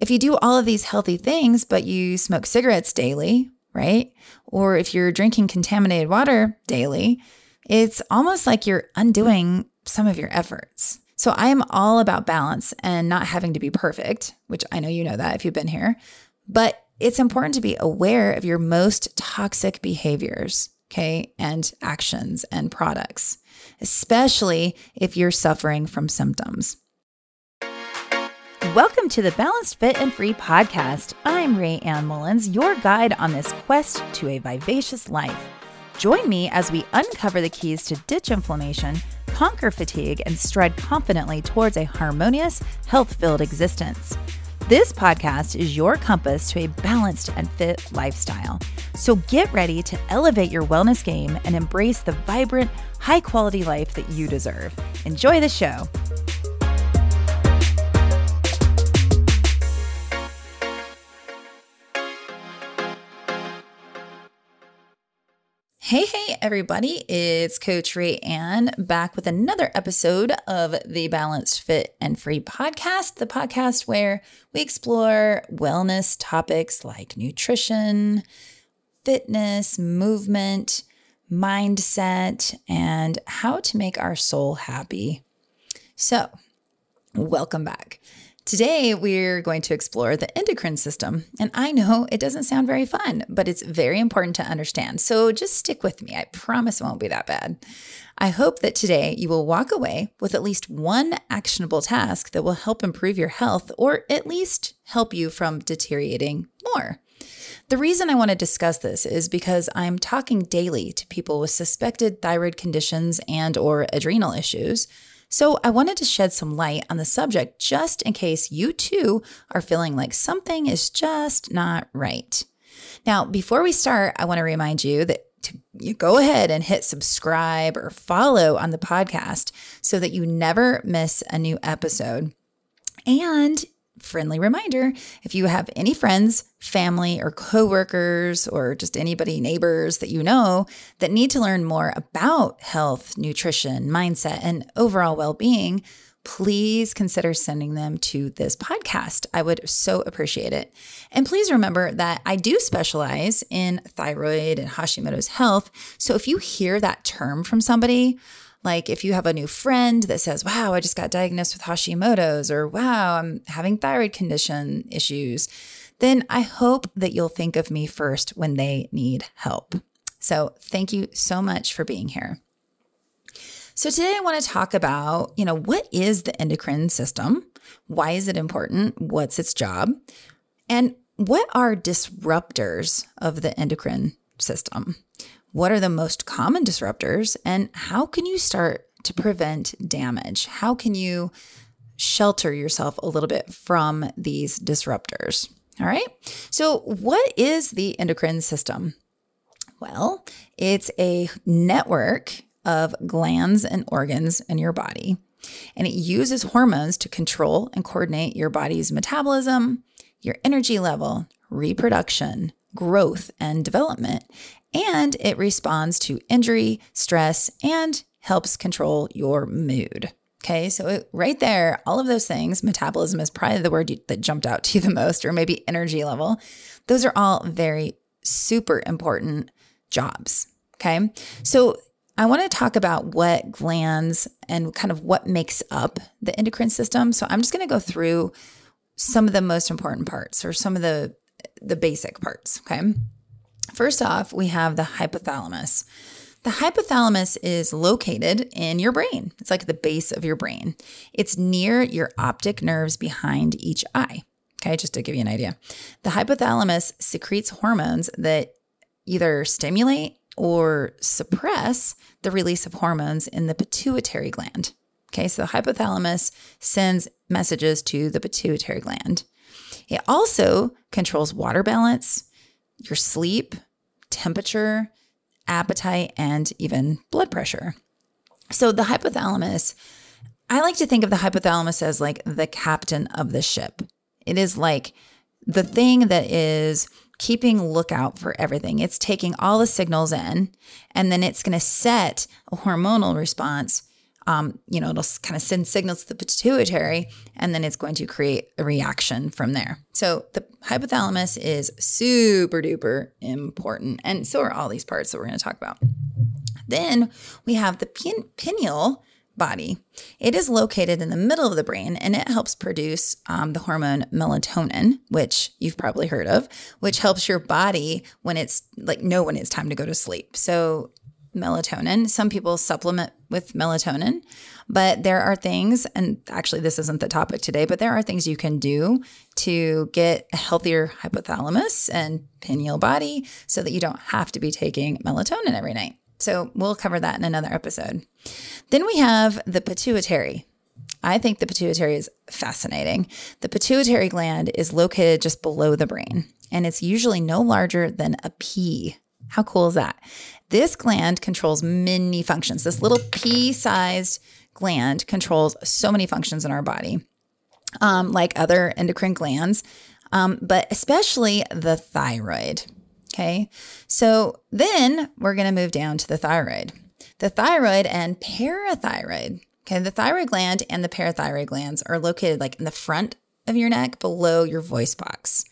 if you do all of these healthy things, but you smoke cigarettes daily, right? Or if you're drinking contaminated water daily, it's almost like you're undoing some of your efforts. So I am all about balance and not having to be perfect, which I know you know that if you've been here. But it's important to be aware of your most toxic behaviors, okay, and actions and products, especially if you're suffering from symptoms. Welcome to the Balanced Fit and Free podcast. I'm Raeanne Mullins, your guide on this quest to a vivacious life. Join me as we uncover the keys to ditch inflammation, conquer fatigue, and stride confidently towards a harmonious, health filled existence. This podcast is your compass to a balanced and fit lifestyle. So get ready to elevate your wellness game and embrace the vibrant, high quality life that you deserve. Enjoy the show. Hey, hey, everybody. It's Coach Raeanne back with another episode of the Balanced Fit and Free podcast, the podcast where we explore wellness topics like nutrition, fitness, movement, mindset, and how to make our soul happy. So, welcome back. Today, we're going to explore the endocrine system. And I know it doesn't sound very fun, but it's very important to understand. So just stick with me. I promise it won't be that bad. I hope that today you will walk away with at least one actionable task that will help improve your health or at least help you from deteriorating more. The reason I want to discuss this is because I'm talking daily to people with suspected thyroid conditions and or adrenal issues so I wanted to shed some light on the subject just in case you too are feeling like something is just not right. Now, before we start, I want to remind you that to, you go ahead and hit subscribe or follow on the podcast so that you never miss a new episode. And friendly reminder if you have any friends, family, or coworkers, or just anybody, neighbors that you know that need to learn more about health, nutrition, mindset, and overall well being, please consider sending them to this podcast. I would so appreciate it. And please remember that I do specialize in thyroid and Hashimoto's health. So if you hear that term from somebody, like if you have a new friend that says, wow, I just got diagnosed with Hashimoto's, or wow, I'm having thyroid condition issues, then I hope that you'll think of me first when they need help. So thank you so much for being here. So today I want to talk about, you know, what is the endocrine system? Why is it important? What's its job? And what are disruptors of the endocrine system? What are the most common disruptors and how can you start to prevent damage? How can you shelter yourself a little bit from these disruptors? All right. So, what is the endocrine system? Well, it's a network of glands and organs in your body, and it uses hormones to control and coordinate your body's metabolism, your energy level, reproduction, growth, and development and it responds to injury, stress, and helps control your mood. Okay, so right there, all of those things, metabolism is probably the word that jumped out to you the most, or maybe energy level. Those are all very super important jobs. Okay, so I want to talk about what glands and kind of what makes up the endocrine system. So I'm just going to go through some of the most important parts or some of the the basic parts. Okay. First off, we have the hypothalamus. The hypothalamus is located in your brain. It's like the base of your brain. It's near your optic nerves behind each eye. Okay, just to give you an idea. The hypothalamus secretes hormones that either stimulate or suppress the release of hormones in the pituitary gland. Okay, so the hypothalamus sends messages to the pituitary gland. It also controls water balance, your sleep, temperature, appetite, and even blood pressure. So the hypothalamus, I like to think of the hypothalamus as like the captain of the ship. It is like the thing that is keeping lookout for everything. It's taking all the signals in and then it's going to set a hormonal response um, you know, it'll kind of send signals to the pituitary and then it's going to create a reaction from there. So the hypothalamus is super duper important. And so are all these parts that we're going to talk about. Then we have the pin- pineal body. It is located in the middle of the brain and it helps produce um, the hormone melatonin, which you've probably heard of, which helps your body when it's like know when it's time to go to sleep. So melatonin. Some people supplement with melatonin, but there are things, and actually, this isn't the topic today, but there are things you can do to get a healthier hypothalamus and pineal body so that you don't have to be taking melatonin every night. So, we'll cover that in another episode. Then we have the pituitary. I think the pituitary is fascinating. The pituitary gland is located just below the brain, and it's usually no larger than a pea. How cool is that? This gland controls many functions. This little pea sized gland controls so many functions in our body, um, like other endocrine glands, um, but especially the thyroid. Okay. So then we're going to move down to the thyroid. The thyroid and parathyroid. Okay. The thyroid gland and the parathyroid glands are located like in the front of your neck below your voice box.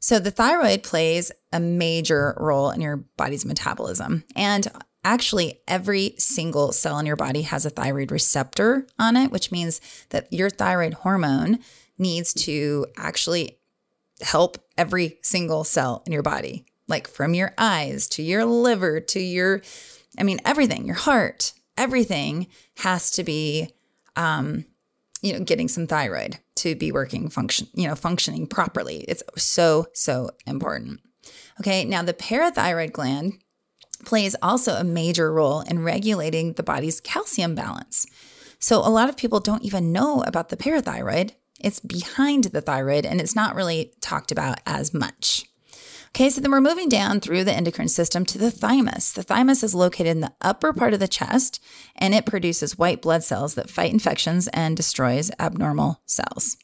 So the thyroid plays a major role in your body's metabolism. And actually, every single cell in your body has a thyroid receptor on it, which means that your thyroid hormone needs to actually help every single cell in your body, like from your eyes to your liver to your, I mean, everything, your heart, everything has to be, um, you know, getting some thyroid to be working function, you know, functioning properly. It's so, so important. Okay, now the parathyroid gland plays also a major role in regulating the body's calcium balance. So a lot of people don't even know about the parathyroid. It's behind the thyroid and it's not really talked about as much. Okay, so then we're moving down through the endocrine system to the thymus. The thymus is located in the upper part of the chest and it produces white blood cells that fight infections and destroys abnormal cells.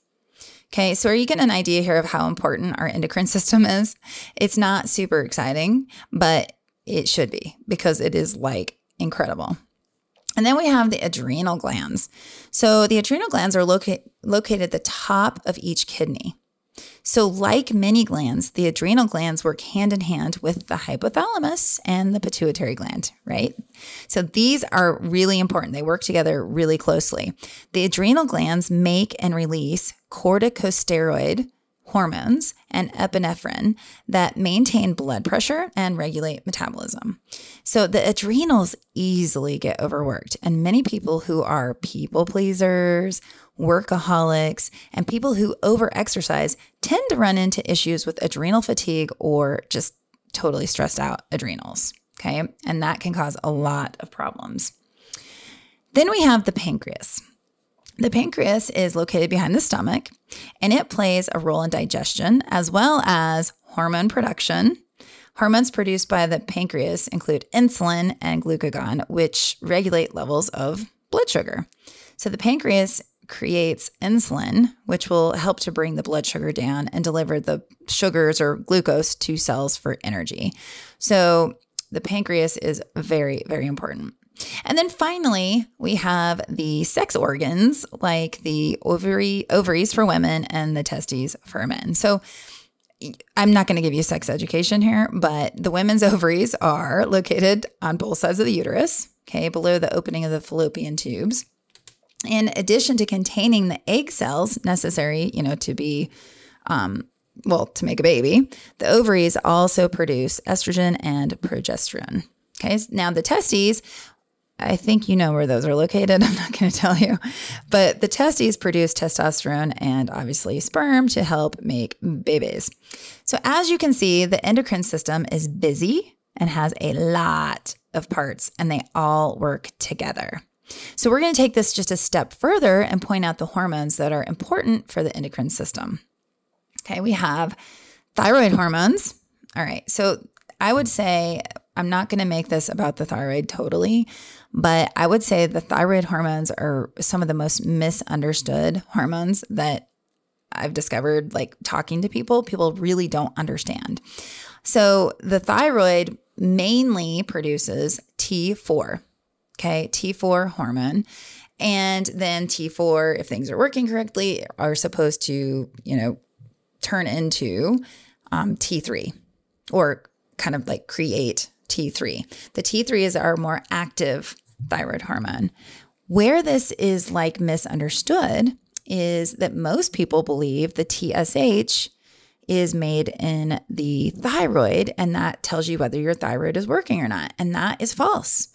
Okay, so are you getting an idea here of how important our endocrine system is? It's not super exciting, but it should be because it is like incredible. And then we have the adrenal glands. So the adrenal glands are loca- located at the top of each kidney. So, like many glands, the adrenal glands work hand in hand with the hypothalamus and the pituitary gland, right? So, these are really important. They work together really closely. The adrenal glands make and release corticosteroid hormones and epinephrine that maintain blood pressure and regulate metabolism. So the adrenals easily get overworked, and many people who are people pleasers, workaholics, and people who overexercise tend to run into issues with adrenal fatigue or just totally stressed out adrenals. Okay. And that can cause a lot of problems. Then we have the pancreas. The pancreas is located behind the stomach and it plays a role in digestion as well as hormone production. Hormones produced by the pancreas include insulin and glucagon, which regulate levels of blood sugar. So the pancreas creates insulin, which will help to bring the blood sugar down and deliver the sugars or glucose to cells for energy. So the pancreas is very, very important. And then finally, we have the sex organs like the ovary, ovaries for women and the testes for men. So I'm not going to give you sex education here, but the women's ovaries are located on both sides of the uterus, okay, below the opening of the fallopian tubes. In addition to containing the egg cells necessary, you know, to be um, well, to make a baby, the ovaries also produce estrogen and progesterone. Okay, now the testes I think you know where those are located. I'm not going to tell you. But the testes produce testosterone and obviously sperm to help make babies. So, as you can see, the endocrine system is busy and has a lot of parts, and they all work together. So, we're going to take this just a step further and point out the hormones that are important for the endocrine system. Okay, we have thyroid hormones. All right, so I would say I'm not going to make this about the thyroid totally, but I would say the thyroid hormones are some of the most misunderstood hormones that I've discovered, like talking to people, people really don't understand. So the thyroid mainly produces T4, okay, T4 hormone. And then T4, if things are working correctly, are supposed to, you know, turn into um, T3 or kind of like create T3. The T3 is our more active thyroid hormone. Where this is like misunderstood is that most people believe the TSH is made in the thyroid, and that tells you whether your thyroid is working or not. And that is false.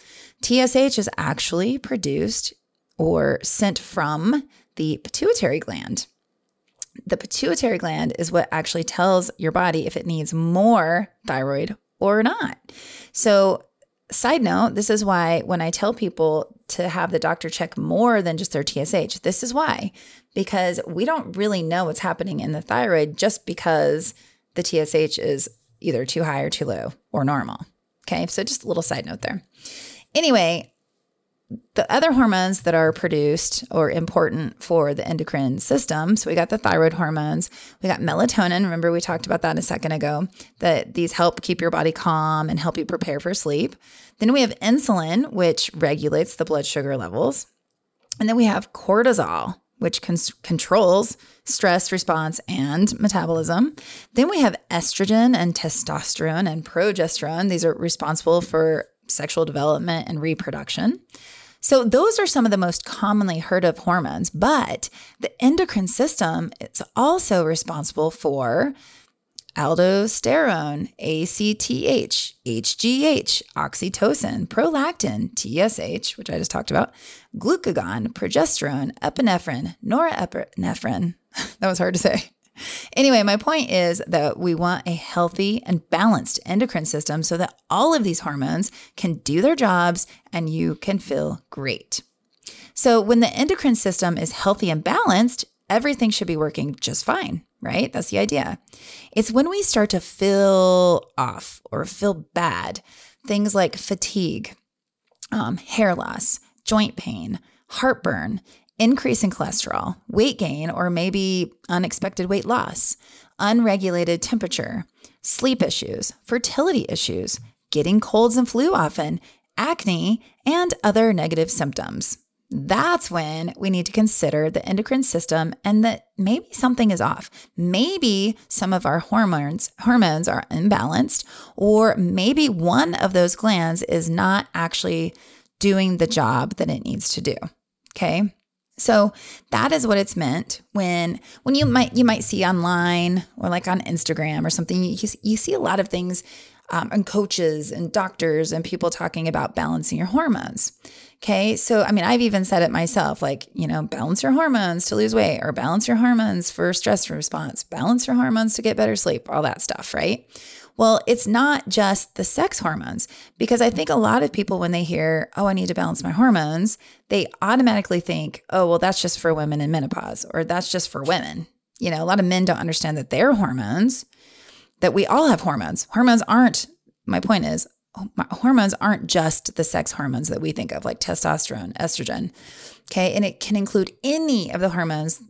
TSH is actually produced or sent from the pituitary gland. The pituitary gland is what actually tells your body if it needs more thyroid or not. So, side note, this is why when I tell people to have the doctor check more than just their TSH, this is why, because we don't really know what's happening in the thyroid just because the TSH is either too high or too low or normal. Okay, so just a little side note there. Anyway, the other hormones that are produced or important for the endocrine system. So we got the thyroid hormones, we got melatonin. Remember, we talked about that a second ago, that these help keep your body calm and help you prepare for sleep. Then we have insulin, which regulates the blood sugar levels. And then we have cortisol, which con- controls stress response and metabolism. Then we have estrogen and testosterone and progesterone. These are responsible for sexual development and reproduction. So, those are some of the most commonly heard of hormones, but the endocrine system is also responsible for aldosterone, ACTH, HGH, oxytocin, prolactin, TSH, which I just talked about, glucagon, progesterone, epinephrine, norepinephrine. that was hard to say. Anyway, my point is that we want a healthy and balanced endocrine system so that all of these hormones can do their jobs and you can feel great. So, when the endocrine system is healthy and balanced, everything should be working just fine, right? That's the idea. It's when we start to feel off or feel bad, things like fatigue, um, hair loss, joint pain, heartburn, increase in cholesterol, weight gain, or maybe unexpected weight loss, unregulated temperature, sleep issues, fertility issues, getting colds and flu often, acne, and other negative symptoms. That's when we need to consider the endocrine system and that maybe something is off. Maybe some of our hormones hormones are imbalanced or maybe one of those glands is not actually doing the job that it needs to do. Okay? So that is what it's meant when when you might you might see online or like on Instagram or something you, you see a lot of things um, and coaches and doctors and people talking about balancing your hormones. Okay, so I mean I've even said it myself like you know balance your hormones to lose weight or balance your hormones for stress response, balance your hormones to get better sleep, all that stuff, right? Well, it's not just the sex hormones, because I think a lot of people, when they hear, oh, I need to balance my hormones, they automatically think, oh, well, that's just for women in menopause or that's just for women. You know, a lot of men don't understand that their hormones, that we all have hormones. Hormones aren't, my point is, hormones aren't just the sex hormones that we think of, like testosterone, estrogen. Okay. And it can include any of the hormones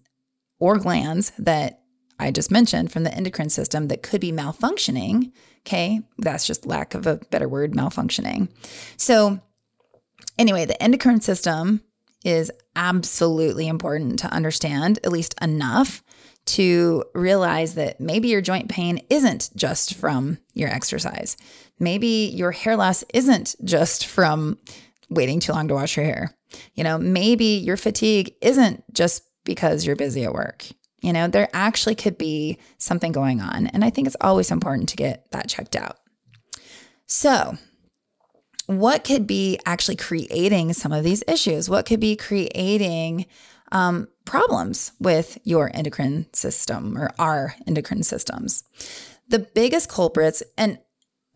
or glands that I just mentioned from the endocrine system that could be malfunctioning. Okay. That's just lack of a better word, malfunctioning. So, anyway, the endocrine system is absolutely important to understand, at least enough to realize that maybe your joint pain isn't just from your exercise. Maybe your hair loss isn't just from waiting too long to wash your hair. You know, maybe your fatigue isn't just because you're busy at work. You know, there actually could be something going on. And I think it's always important to get that checked out. So, what could be actually creating some of these issues? What could be creating um, problems with your endocrine system or our endocrine systems? The biggest culprits, and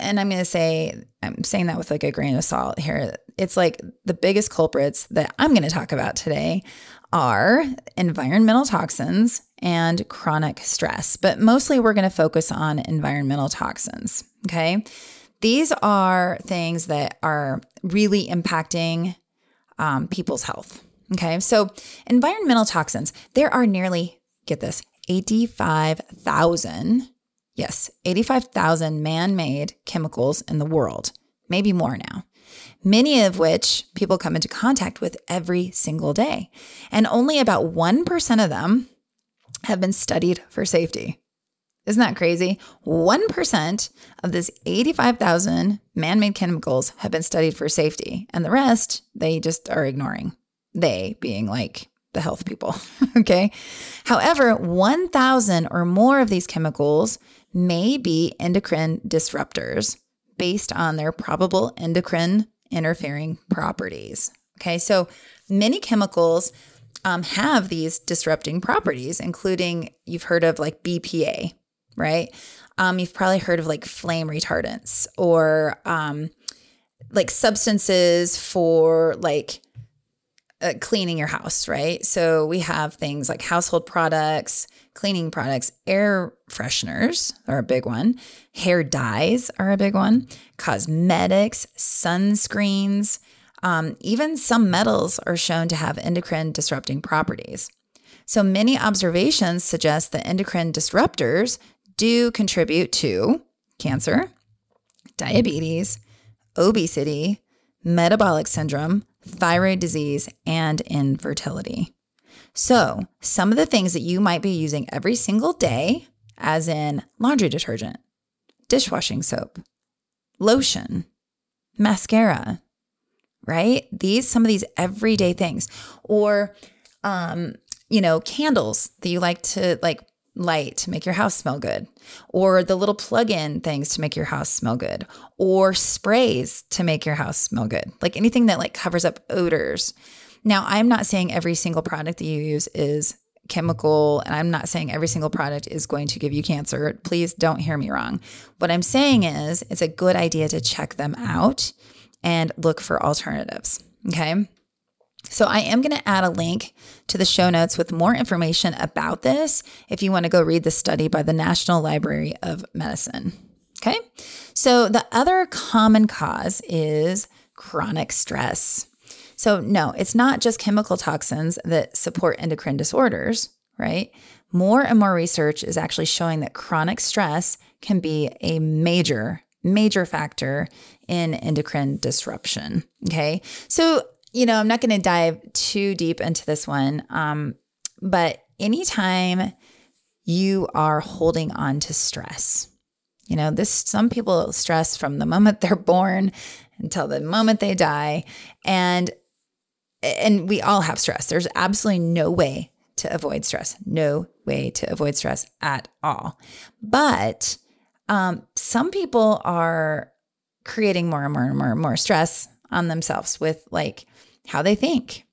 and I'm going to say, I'm saying that with like a grain of salt here. It's like the biggest culprits that I'm going to talk about today are environmental toxins and chronic stress, but mostly we're going to focus on environmental toxins. Okay. These are things that are really impacting um, people's health. Okay. So, environmental toxins, there are nearly, get this, 85,000, yes, 85,000 man made chemicals in the world, maybe more now. many of which people come into contact with every single day. And only about 1% of them have been studied for safety. Isn't that crazy? 1% of this 85,000 man made chemicals have been studied for safety, and the rest they just are ignoring. They being like the health people. okay. However, 1,000 or more of these chemicals may be endocrine disruptors based on their probable endocrine interfering properties. Okay. So many chemicals um, have these disrupting properties, including you've heard of like BPA, right? Um, you've probably heard of like flame retardants or um, like substances for like uh, cleaning your house, right? So we have things like household products, cleaning products, air fresheners are a big one, hair dyes are a big one, cosmetics, sunscreens, um, even some metals are shown to have endocrine disrupting properties. So many observations suggest that endocrine disruptors do contribute to cancer, diabetes, obesity, metabolic syndrome, thyroid disease, and infertility. So, some of the things that you might be using every single day, as in laundry detergent, dishwashing soap, lotion, mascara, right? These, some of these everyday things, or, um, you know, candles that you like to like light to make your house smell good, or the little plug in things to make your house smell good, or sprays to make your house smell good. Like anything that like covers up odors. Now, I'm not saying every single product that you use is chemical, and I'm not saying every single product is going to give you cancer. Please don't hear me wrong. What I'm saying is it's a good idea to check them out and look for alternatives. Okay. So I am going to add a link to the show notes with more information about this if you want to go read the study by the National Library of Medicine. Okay. So the other common cause is chronic stress. So, no, it's not just chemical toxins that support endocrine disorders, right? More and more research is actually showing that chronic stress can be a major, major factor in endocrine disruption. Okay. So, you know, I'm not going to dive too deep into this one, um, but anytime you are holding on to stress, you know, this some people stress from the moment they're born until the moment they die, and and we all have stress. There's absolutely no way to avoid stress, no way to avoid stress at all. But um, some people are creating more and more and more and more stress on themselves with like how they think,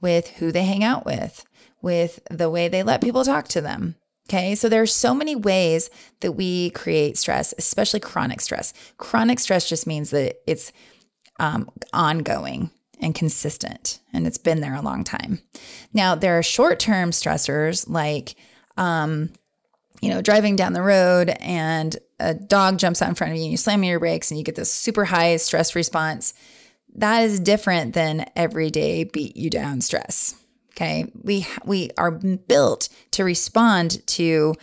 with who they hang out with, with the way they let people talk to them. Okay, so there are so many ways that we create stress, especially chronic stress. Chronic stress just means that it's um, ongoing and consistent, and it's been there a long time. Now, there are short term stressors like, um, you know, driving down the road and a dog jumps out in front of you and you slam your brakes and you get this super high stress response that is different than everyday beat you down stress. Okay, we we are built to respond to,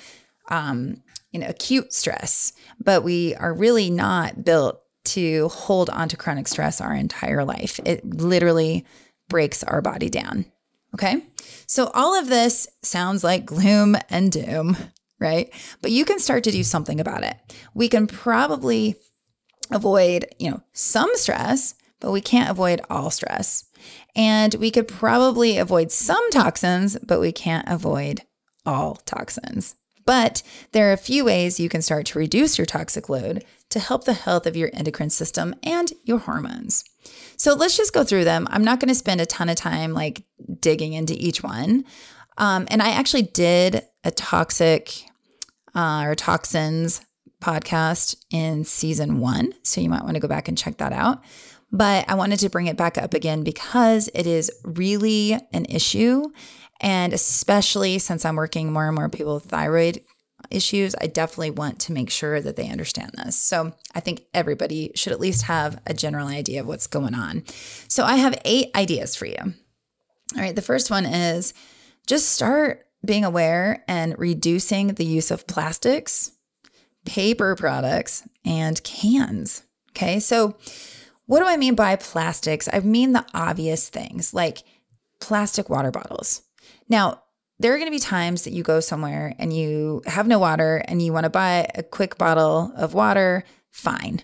um, you know, acute stress, but we are really not built to hold on to chronic stress our entire life. It literally breaks our body down. Okay, so all of this sounds like gloom and doom, right? But you can start to do something about it. We can probably avoid, you know, some stress but we can't avoid all stress. And we could probably avoid some toxins, but we can't avoid all toxins. But there are a few ways you can start to reduce your toxic load to help the health of your endocrine system and your hormones. So let's just go through them. I'm not going to spend a ton of time like digging into each one. Um, and I actually did a toxic uh, or toxins podcast in season one. So you might want to go back and check that out. But I wanted to bring it back up again because it is really an issue. And especially since I'm working more and more people with thyroid issues, I definitely want to make sure that they understand this. So I think everybody should at least have a general idea of what's going on. So I have eight ideas for you. All right. The first one is just start being aware and reducing the use of plastics, paper products, and cans. Okay. So What do I mean by plastics? I mean the obvious things like plastic water bottles. Now, there are going to be times that you go somewhere and you have no water and you want to buy a quick bottle of water, fine.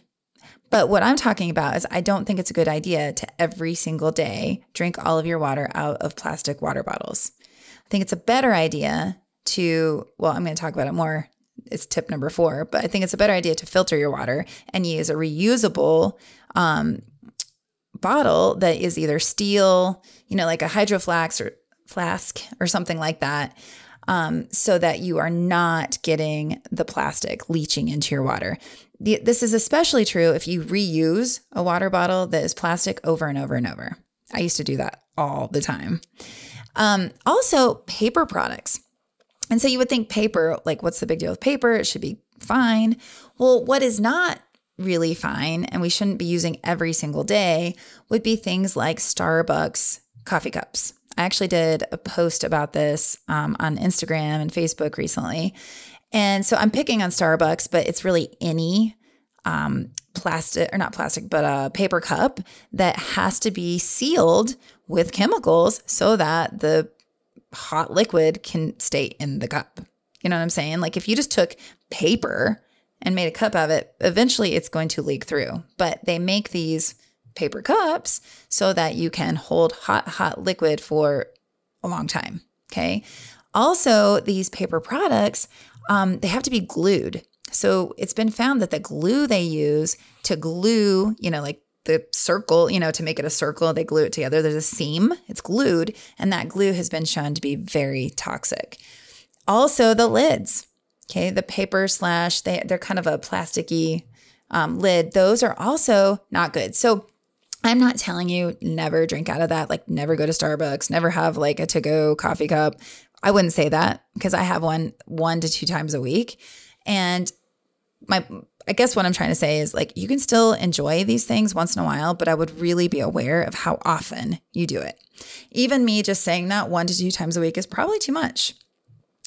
But what I'm talking about is I don't think it's a good idea to every single day drink all of your water out of plastic water bottles. I think it's a better idea to, well, I'm going to talk about it more. It's tip number four, but I think it's a better idea to filter your water and use a reusable um, bottle that is either steel, you know, like a hydro flask or flask or something like that, um, so that you are not getting the plastic leaching into your water. The, this is especially true if you reuse a water bottle that is plastic over and over and over. I used to do that all the time. Um, also, paper products. And so you would think paper, like, what's the big deal with paper? It should be fine. Well, what is not really fine and we shouldn't be using every single day would be things like Starbucks coffee cups. I actually did a post about this um, on Instagram and Facebook recently. And so I'm picking on Starbucks, but it's really any um, plastic or not plastic, but a paper cup that has to be sealed with chemicals so that the hot liquid can stay in the cup. You know what I'm saying? Like if you just took paper and made a cup of it, eventually it's going to leak through. But they make these paper cups so that you can hold hot, hot liquid for a long time. Okay. Also, these paper products, um, they have to be glued. So it's been found that the glue they use to glue, you know, like the circle, you know, to make it a circle, they glue it together. There's a seam, it's glued, and that glue has been shown to be very toxic. Also, the lids, okay, the paper slash, they, they're kind of a plasticky um, lid. Those are also not good. So I'm not telling you never drink out of that, like never go to Starbucks, never have like a to go coffee cup. I wouldn't say that because I have one one to two times a week. And my I guess what I'm trying to say is like you can still enjoy these things once in a while, but I would really be aware of how often you do it. Even me just saying that one to two times a week is probably too much.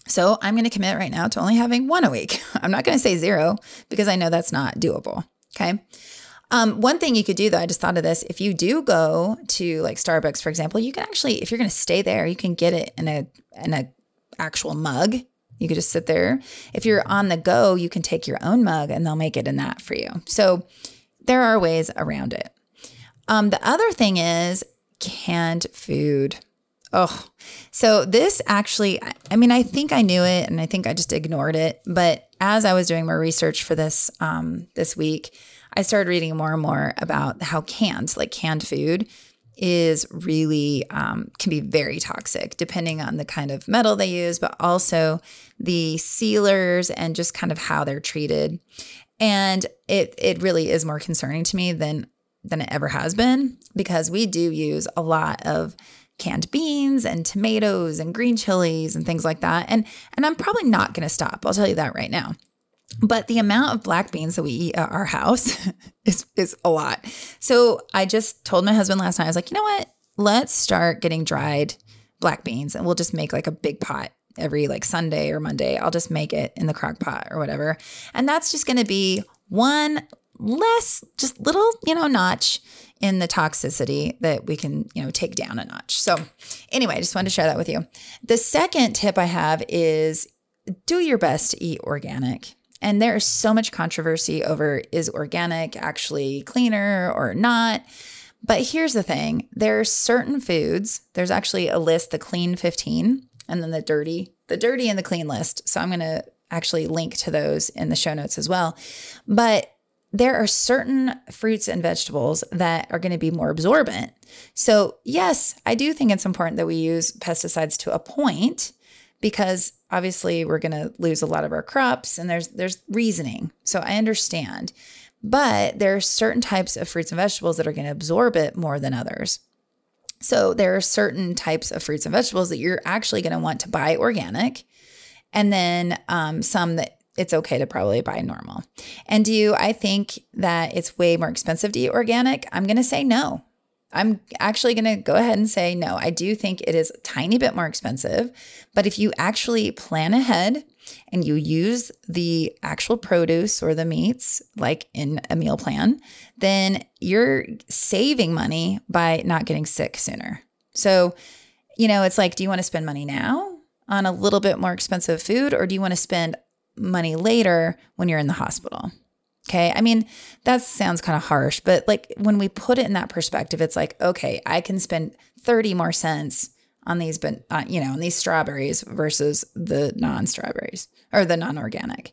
So I'm going to commit right now to only having one a week. I'm not going to say zero because I know that's not doable. Okay. Um, one thing you could do though, I just thought of this. If you do go to like Starbucks, for example, you can actually, if you're going to stay there, you can get it in a in a actual mug. You could just sit there. If you're on the go, you can take your own mug and they'll make it in that for you. So there are ways around it. Um, the other thing is canned food. Oh, so this actually, I mean, I think I knew it and I think I just ignored it. But as I was doing more research for this um, this week, I started reading more and more about how canned, like canned food, is really um, can be very toxic depending on the kind of metal they use, but also the sealers and just kind of how they're treated. And it it really is more concerning to me than than it ever has been because we do use a lot of canned beans and tomatoes and green chilies and things like that. And and I'm probably not going to stop. I'll tell you that right now. But the amount of black beans that we eat at our house is is a lot. So I just told my husband last night, I was like, you know what? Let's start getting dried black beans and we'll just make like a big pot every like Sunday or Monday. I'll just make it in the crock pot or whatever. And that's just gonna be one less, just little, you know, notch in the toxicity that we can, you know, take down a notch. So, anyway, I just wanted to share that with you. The second tip I have is do your best to eat organic. And there is so much controversy over is organic actually cleaner or not. But here's the thing there are certain foods, there's actually a list, the clean 15, and then the dirty, the dirty and the clean list. So I'm going to actually link to those in the show notes as well. But there are certain fruits and vegetables that are going to be more absorbent. So, yes, I do think it's important that we use pesticides to a point because obviously we're going to lose a lot of our crops and there's there's reasoning. So I understand. But there are certain types of fruits and vegetables that are going to absorb it more than others. So there are certain types of fruits and vegetables that you're actually going to want to buy organic, and then um, some that it's okay to probably buy normal. And do I think that it's way more expensive to eat organic? I'm going to say no. I'm actually going to go ahead and say no. I do think it is a tiny bit more expensive, but if you actually plan ahead and you use the actual produce or the meats like in a meal plan, then you're saving money by not getting sick sooner. So, you know, it's like, do you want to spend money now on a little bit more expensive food or do you want to spend money later when you're in the hospital? Okay. I mean, that sounds kind of harsh, but like when we put it in that perspective, it's like, okay, I can spend 30 more cents on these, but uh, you know, on these strawberries versus the non-strawberries or the non-organic.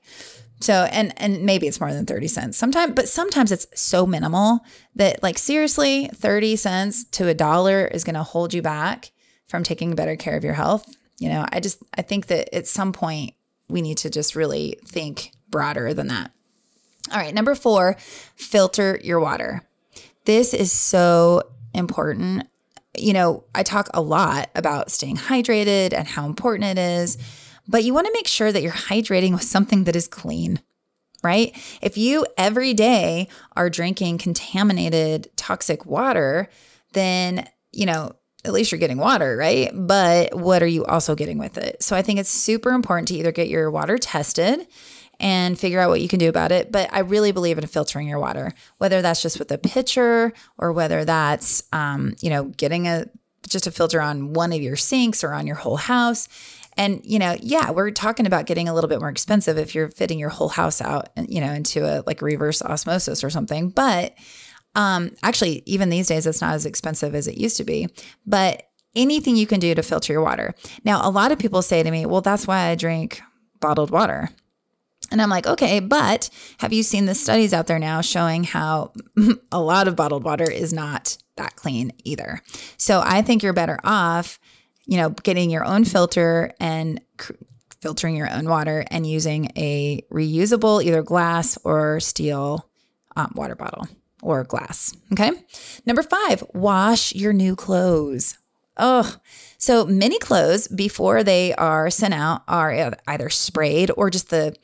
So, and and maybe it's more than 30 cents. Sometimes, but sometimes it's so minimal that like seriously, 30 cents to a dollar is going to hold you back from taking better care of your health. You know, I just I think that at some point we need to just really think broader than that. All right, number 4, filter your water. This is so important you know, I talk a lot about staying hydrated and how important it is, but you want to make sure that you're hydrating with something that is clean, right? If you every day are drinking contaminated toxic water, then, you know, at least you're getting water, right? But what are you also getting with it? So I think it's super important to either get your water tested and figure out what you can do about it. But I really believe in filtering your water, whether that's just with a pitcher or whether that's, um, you know, getting a just a filter on one of your sinks or on your whole house. And you know, yeah, we're talking about getting a little bit more expensive if you're fitting your whole house out, you know, into a like reverse osmosis or something. But um, actually, even these days, it's not as expensive as it used to be. But anything you can do to filter your water. Now, a lot of people say to me, "Well, that's why I drink bottled water." And I'm like, okay, but have you seen the studies out there now showing how a lot of bottled water is not that clean either? So I think you're better off, you know, getting your own filter and cr- filtering your own water and using a reusable either glass or steel um, water bottle or glass. Okay. Number five, wash your new clothes. Oh, so many clothes before they are sent out are either sprayed or just the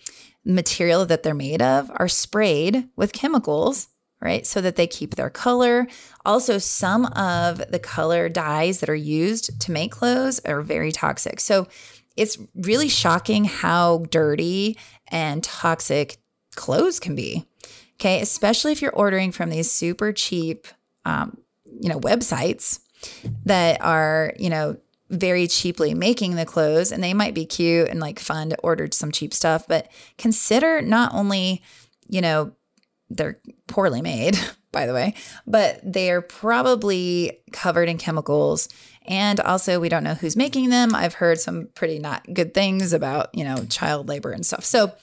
material that they're made of are sprayed with chemicals, right? So that they keep their color. Also, some of the color dyes that are used to make clothes are very toxic. So it's really shocking how dirty and toxic clothes can be. Okay, especially if you're ordering from these super cheap, um, you know, websites that are, you know, very cheaply making the clothes and they might be cute and like fun to order some cheap stuff but consider not only you know they're poorly made by the way but they're probably covered in chemicals and also we don't know who's making them. I've heard some pretty not good things about you know child labor and stuff. So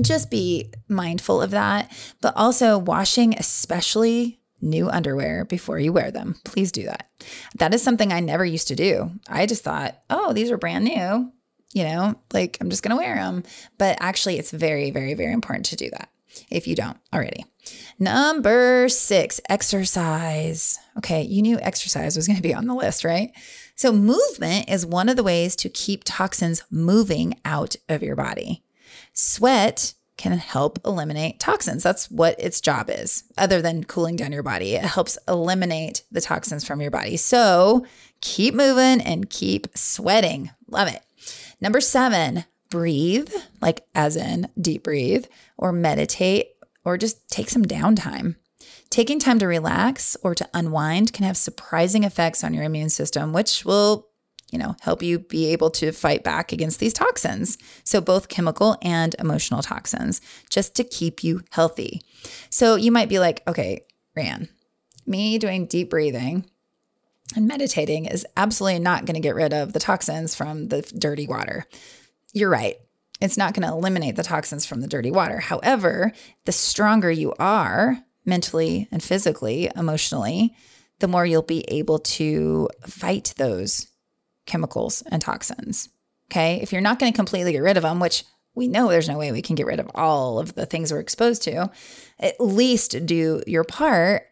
just be mindful of that but also washing especially new underwear before you wear them. Please do that. That is something I never used to do. I just thought, oh, these are brand new, you know, like I'm just going to wear them. But actually, it's very, very, very important to do that if you don't already. Number six, exercise. Okay, you knew exercise was going to be on the list, right? So, movement is one of the ways to keep toxins moving out of your body. Sweat can help eliminate toxins. That's what its job is, other than cooling down your body. It helps eliminate the toxins from your body. So keep moving and keep sweating. Love it. Number seven, breathe, like as in deep breathe, or meditate, or just take some downtime. Taking time to relax or to unwind can have surprising effects on your immune system, which will you know, help you be able to fight back against these toxins. So, both chemical and emotional toxins, just to keep you healthy. So, you might be like, okay, Ran, me doing deep breathing and meditating is absolutely not going to get rid of the toxins from the dirty water. You're right. It's not going to eliminate the toxins from the dirty water. However, the stronger you are mentally and physically, emotionally, the more you'll be able to fight those chemicals and toxins. Okay. If you're not going to completely get rid of them, which we know there's no way we can get rid of all of the things we're exposed to, at least do your part,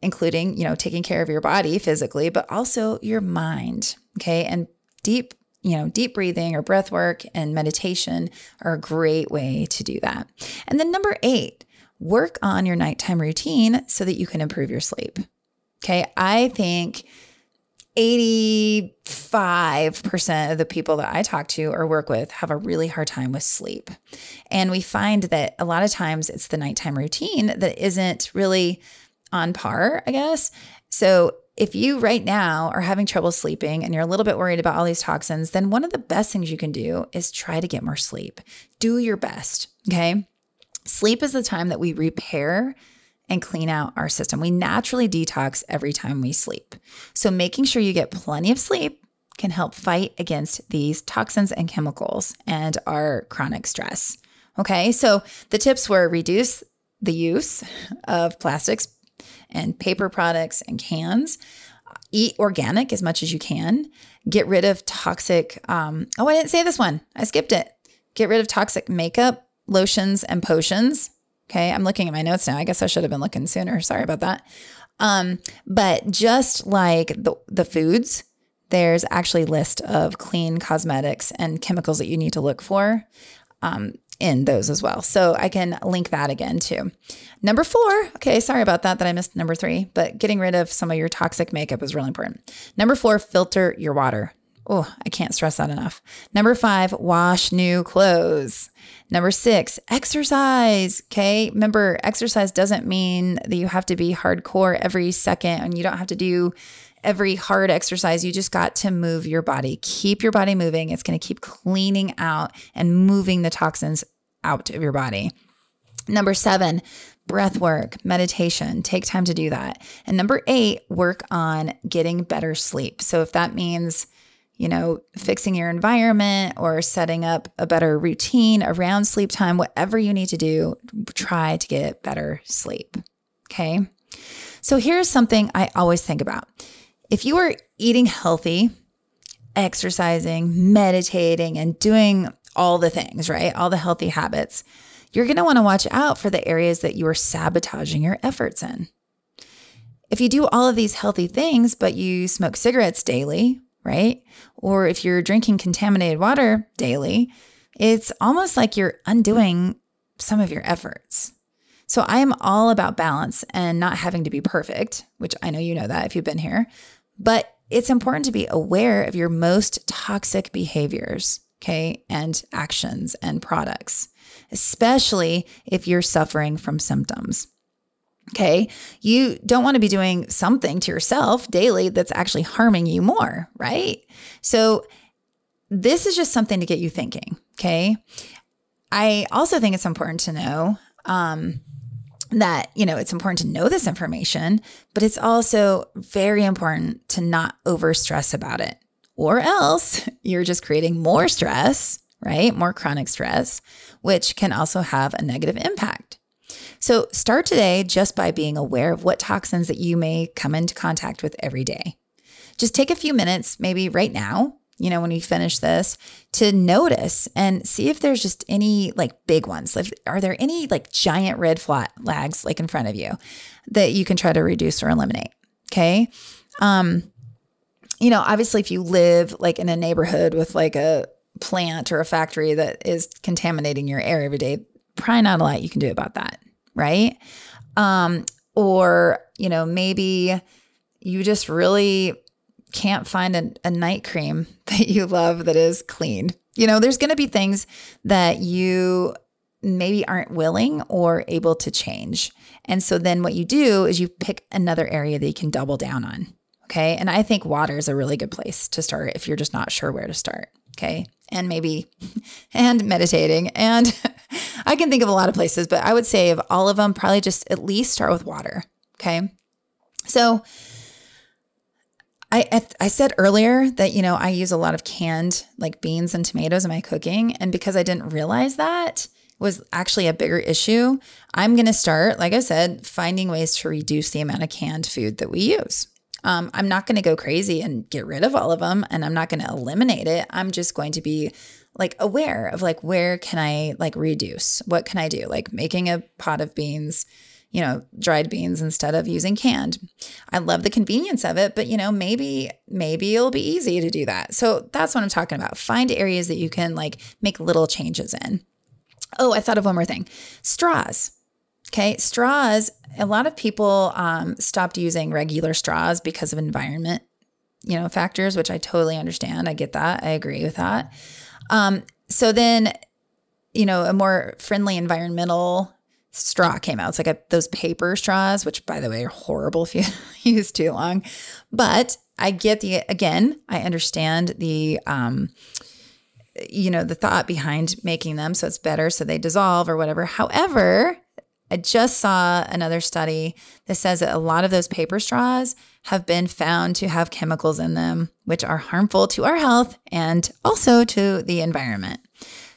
including, you know, taking care of your body physically, but also your mind. Okay. And deep, you know, deep breathing or breath work and meditation are a great way to do that. And then number eight, work on your nighttime routine so that you can improve your sleep. Okay. I think 85% of the people that I talk to or work with have a really hard time with sleep. And we find that a lot of times it's the nighttime routine that isn't really on par, I guess. So if you right now are having trouble sleeping and you're a little bit worried about all these toxins, then one of the best things you can do is try to get more sleep. Do your best. Okay. Sleep is the time that we repair and clean out our system. We naturally detox every time we sleep. So, making sure you get plenty of sleep can help fight against these toxins and chemicals and our chronic stress. Okay, so the tips were reduce the use of plastics and paper products and cans. Eat organic as much as you can. Get rid of toxic. Um, oh, I didn't say this one. I skipped it. Get rid of toxic makeup, lotions, and potions. Okay, I'm looking at my notes now. I guess I should have been looking sooner. Sorry about that. Um, but just like the, the foods, there's actually a list of clean cosmetics and chemicals that you need to look for um, in those as well. So I can link that again too. Number four, okay, sorry about that, that I missed number three, but getting rid of some of your toxic makeup is really important. Number four, filter your water. Oh, I can't stress that enough. Number five, wash new clothes. Number six, exercise. Okay. Remember, exercise doesn't mean that you have to be hardcore every second and you don't have to do every hard exercise. You just got to move your body. Keep your body moving. It's going to keep cleaning out and moving the toxins out of your body. Number seven, breath work, meditation. Take time to do that. And number eight, work on getting better sleep. So if that means you know, fixing your environment or setting up a better routine around sleep time, whatever you need to do, try to get better sleep. Okay. So here's something I always think about. If you are eating healthy, exercising, meditating, and doing all the things, right? All the healthy habits, you're going to want to watch out for the areas that you are sabotaging your efforts in. If you do all of these healthy things, but you smoke cigarettes daily right? Or if you're drinking contaminated water daily, it's almost like you're undoing some of your efforts. So I am all about balance and not having to be perfect, which I know you know that if you've been here, but it's important to be aware of your most toxic behaviors, okay, and actions and products, especially if you're suffering from symptoms. Okay. You don't want to be doing something to yourself daily that's actually harming you more, right? So, this is just something to get you thinking. Okay. I also think it's important to know um, that, you know, it's important to know this information, but it's also very important to not over stress about it, or else you're just creating more stress, right? More chronic stress, which can also have a negative impact. So start today just by being aware of what toxins that you may come into contact with every day. Just take a few minutes, maybe right now, you know, when you finish this, to notice and see if there's just any like big ones. Like, are there any like giant red flags like in front of you that you can try to reduce or eliminate? Okay. Um, you know, obviously, if you live like in a neighborhood with like a plant or a factory that is contaminating your air every day, probably not a lot you can do about that right? Um, or, you know, maybe you just really can't find a, a night cream that you love that is clean. You know, there's going to be things that you maybe aren't willing or able to change. And so then what you do is you pick another area that you can double down on. Okay. And I think water is a really good place to start if you're just not sure where to start. Okay. And maybe, and meditating and I can think of a lot of places, but I would say of all of them, probably just at least start with water. Okay. So I, I said earlier that, you know, I use a lot of canned like beans and tomatoes in my cooking. And because I didn't realize that was actually a bigger issue, I'm going to start, like I said, finding ways to reduce the amount of canned food that we use. Um, I'm not going to go crazy and get rid of all of them and I'm not going to eliminate it. I'm just going to be like aware of like where can I like reduce? What can I do? Like making a pot of beans, you know, dried beans instead of using canned. I love the convenience of it, but you know, maybe maybe it'll be easy to do that. So that's what I'm talking about. Find areas that you can like make little changes in. Oh, I thought of one more thing. Straws. Okay, straws. A lot of people um, stopped using regular straws because of environment, you know, factors, which I totally understand. I get that. I agree with that. Um, so then, you know, a more friendly environmental straw came out. It's like a, those paper straws, which by the way are horrible if you use too long. But I get the again, I understand the um you know, the thought behind making them so it's better so they dissolve or whatever. However, I just saw another study that says that a lot of those paper straws have been found to have chemicals in them which are harmful to our health and also to the environment.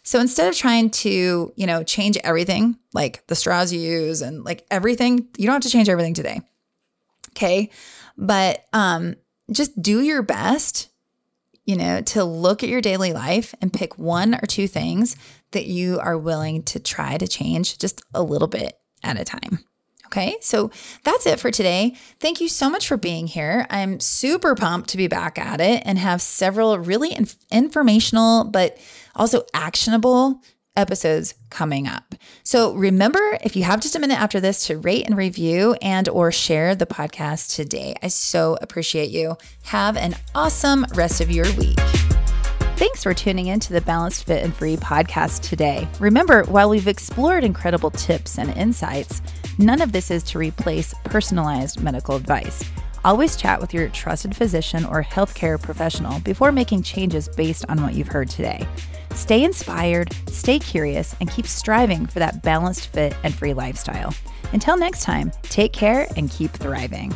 So instead of trying to, you know, change everything, like the straws you use and like everything, you don't have to change everything today. Okay? But um just do your best, you know, to look at your daily life and pick one or two things that you are willing to try to change just a little bit at a time. Okay, so that's it for today. Thank you so much for being here. I'm super pumped to be back at it and have several really inf- informational but also actionable episodes coming up. So remember if you have just a minute after this to rate and review and or share the podcast today. I so appreciate you. Have an awesome rest of your week. Thanks for tuning in to the Balanced Fit and Free podcast today. Remember, while we've explored incredible tips and insights, none of this is to replace personalized medical advice. Always chat with your trusted physician or healthcare professional before making changes based on what you've heard today. Stay inspired, stay curious, and keep striving for that balanced, fit, and free lifestyle. Until next time, take care and keep thriving.